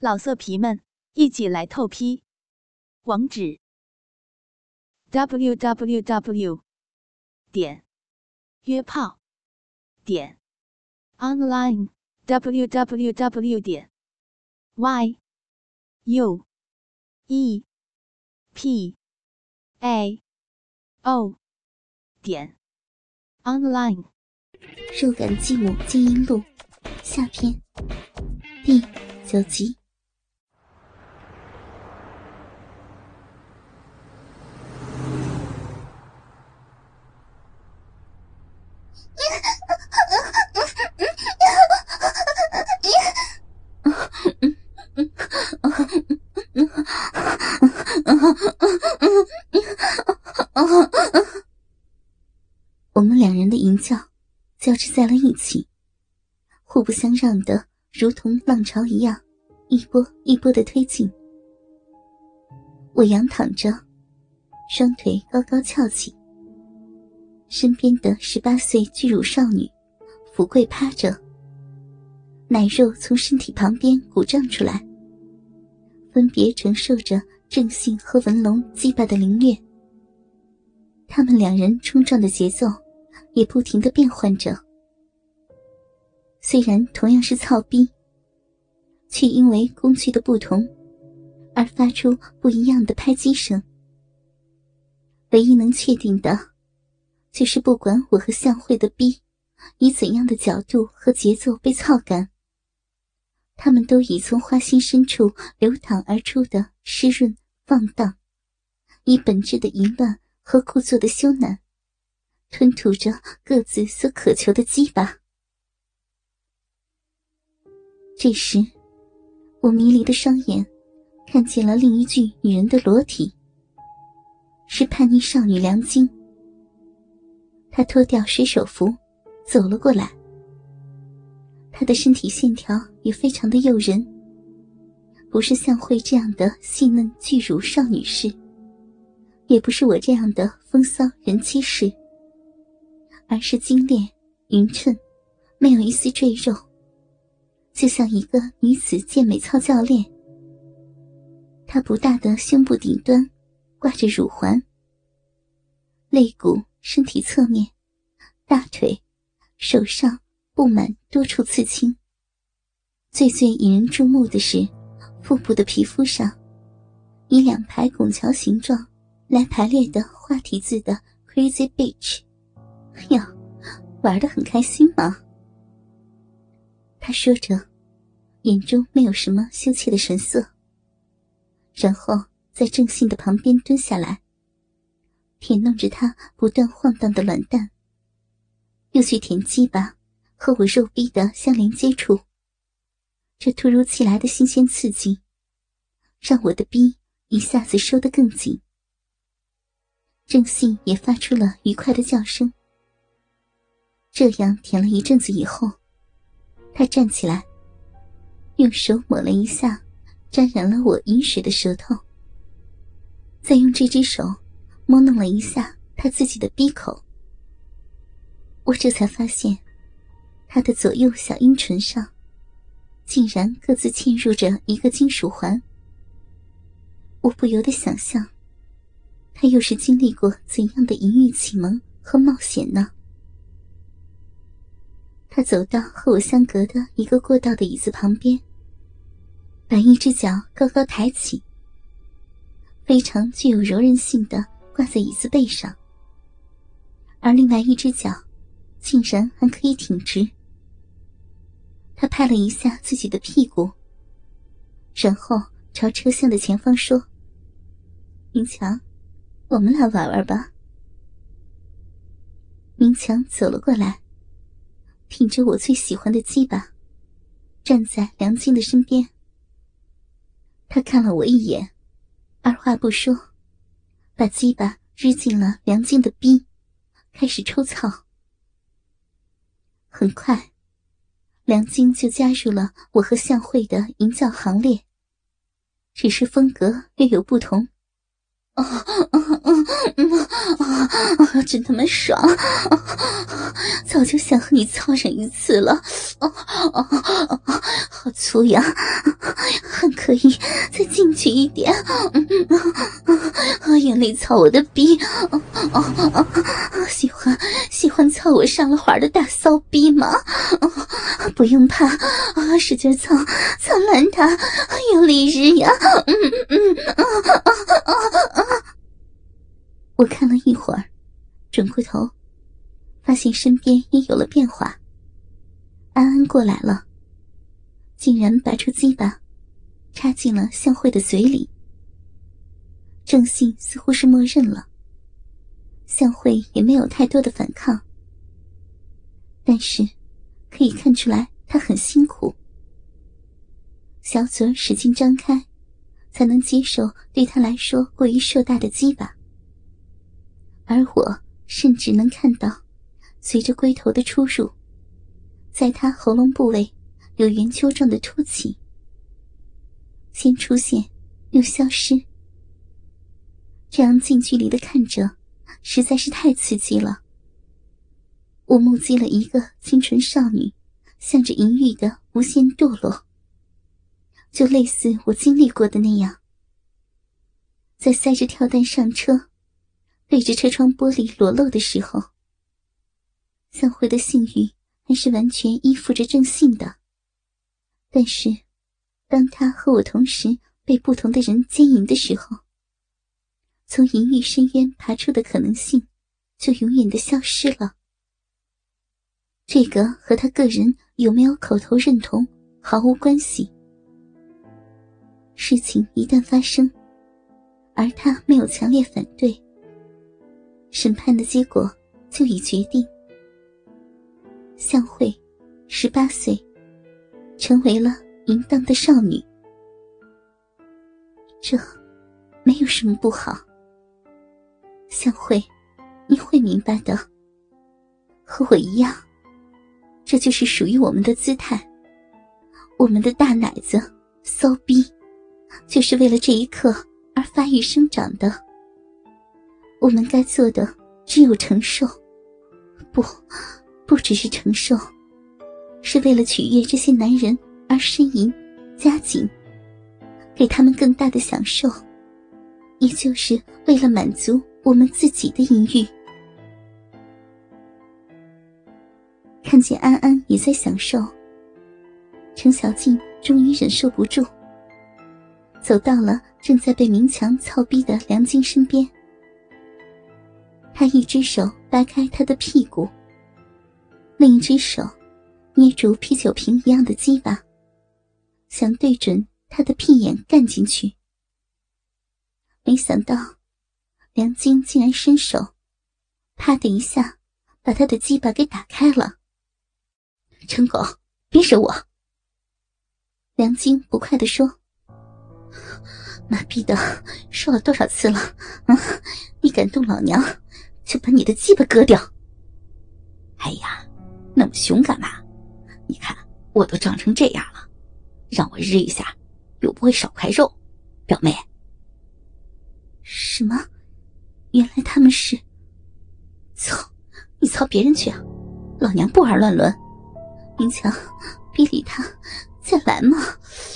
老色皮们，一起来透批！网址：w w w 点约炮点 online w w w 点 y u e p a o 点 online。肉感继母金英录下篇第九集。我们两人的淫叫交织在了一起，互不相让的，如同浪潮一样，一波一波的推进。我仰躺着，双腿高高翘起，身边的十八岁巨乳少女俯跪趴着，奶肉从身体旁边鼓胀出来，分别承受着正性和文龙击败的凌虐。他们两人冲撞的节奏。也不停的变换着，虽然同样是操逼，却因为工具的不同，而发出不一样的拍击声。唯一能确定的，就是不管我和向慧的逼以怎样的角度和节奏被操干，他们都以从花心深处流淌而出的湿润放荡，以本质的淫乱和故作的羞赧。吞吐着各自所渴求的鸡巴。这时，我迷离的双眼看见了另一具女人的裸体，是叛逆少女梁晶。他脱掉水手服，走了过来。他的身体线条也非常的诱人，不是像慧这样的细嫩巨乳少女式，也不是我这样的风骚人妻式。而是精炼、匀称，没有一丝赘肉，就像一个女子健美操教练。她不大的胸部顶端挂着乳环，肋骨、身体侧面、大腿、手上布满多处刺青。最最引人注目的是，腹部的皮肤上，以两排拱桥形状来排列的花体字的 “Crazy Bitch”。哟，玩的很开心吗？他说着，眼中没有什么羞怯的神色。然后在郑信的旁边蹲下来，舔弄着他不断晃荡的卵蛋，又去舔鸡巴和我肉逼的相连接处。这突如其来的新鲜刺激，让我的逼一下子收得更紧。郑信也发出了愉快的叫声。这样舔了一阵子以后，他站起来，用手抹了一下沾染了我饮水的舌头，再用这只手摸弄了一下他自己的鼻口。我这才发现，他的左右小阴唇上，竟然各自嵌入着一个金属环。我不由得想象，他又是经历过怎样的淫欲启蒙和冒险呢？他走到和我相隔的一个过道的椅子旁边，把一只脚高高抬起，非常具有柔韧性的挂在椅子背上，而另外一只脚竟然还可以挺直。他拍了一下自己的屁股，然后朝车厢的前方说：“明强，我们来玩玩吧。”明强走了过来。挺着我最喜欢的鸡巴，站在梁静的身边。他看了我一眼，二话不说，把鸡巴支进了梁静的逼，开始抽草。很快，梁静就加入了我和向慧的淫叫行列，只是风格略有不同。啊啊啊啊！真他妈爽！早就想和你操上一次了。啊啊啊！好粗呀，还可以再进去一点。啊，用力操我的逼！啊啊啊！喜欢喜欢操我上了环的大骚逼吗？不用怕，啊，使劲操，操烂它，用力日呀！嗯嗯嗯啊啊啊！我看了一会儿，转过头，发现身边也有了变化。安安过来了，竟然拔出鸡巴，插进了向慧的嘴里。郑信似乎是默认了，向慧也没有太多的反抗，但是可以看出来他很辛苦，小嘴使劲张开，才能接受对他来说过于硕大的鸡巴。而我甚至能看到，随着龟头的出入，在他喉咙部位有圆球状的凸起，先出现，又消失。这样近距离的看着，实在是太刺激了。我目击了一个清纯少女，向着淫欲的无限堕落，就类似我经历过的那样，在塞着跳蛋上车。对着车窗玻璃裸露的时候，向辉的性欲还是完全依附着正信的。但是，当他和我同时被不同的人奸淫的时候，从淫欲深渊爬出的可能性就永远的消失了。这个和他个人有没有口头认同毫无关系。事情一旦发生，而他没有强烈反对。审判的结果就已决定，向慧，十八岁，成为了淫荡的少女。这，没有什么不好。向慧，你会明白的。和我一样，这就是属于我们的姿态。我们的大奶子，骚逼，就是为了这一刻而发育生长的。我们该做的只有承受，不，不只是承受，是为了取悦这些男人而呻吟、加紧，给他们更大的享受，也就是为了满足我们自己的淫欲。看见安安也在享受，程小静终于忍受不住，走到了正在被明强操逼的梁晶身边。他一只手掰开他的屁股，另一只手捏住啤酒瓶一样的鸡巴，想对准他的屁眼干进去。没想到，梁晶竟然伸手，啪的一下把他的鸡巴给打开了。陈狗，别惹我！梁晶不快地说：“妈逼的，说了多少次了？嗯，你敢动老娘？”就把你的鸡巴割掉！哎呀，那么凶干嘛？你看我都长成这样了，让我日一下，又不会少块肉，表妹。什么？原来他们是？操！你操别人去啊！老娘不玩乱伦。明强，别理他，再来嘛！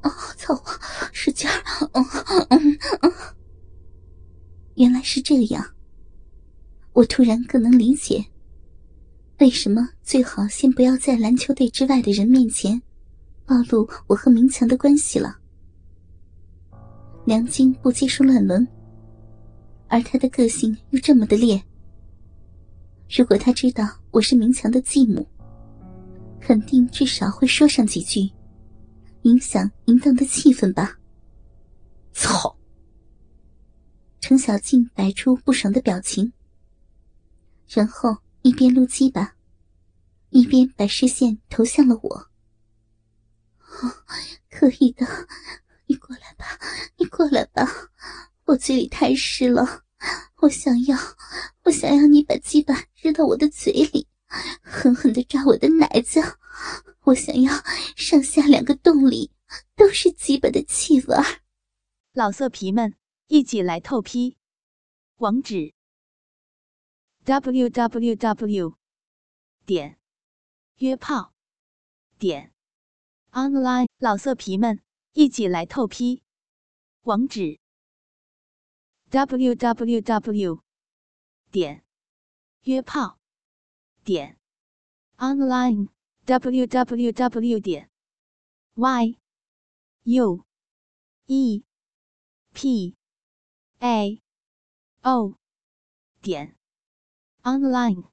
啊，操我，使劲儿！嗯嗯嗯。原来是这样。我突然更能理解，为什么最好先不要在篮球队之外的人面前暴露我和明强的关系了。梁晶不接受乱伦，而他的个性又这么的烈。如果他知道我是明强的继母，肯定至少会说上几句，影响淫荡的气氛吧。操！程小静摆出不爽的表情。然后一边撸鸡巴，一边把视线投向了我。哦可以的，你过来吧，你过来吧，我嘴里太湿了，我想要，我想要你把鸡巴扔到我的嘴里，狠狠的抓我的奶子，我想要上下两个洞里都是鸡巴的气味。老色皮们，一起来透批！网址：www. 点约炮点 online。老色皮们，一起来透批！网址：www. 点约炮点 online。www. 点 y u e p a o 点 online。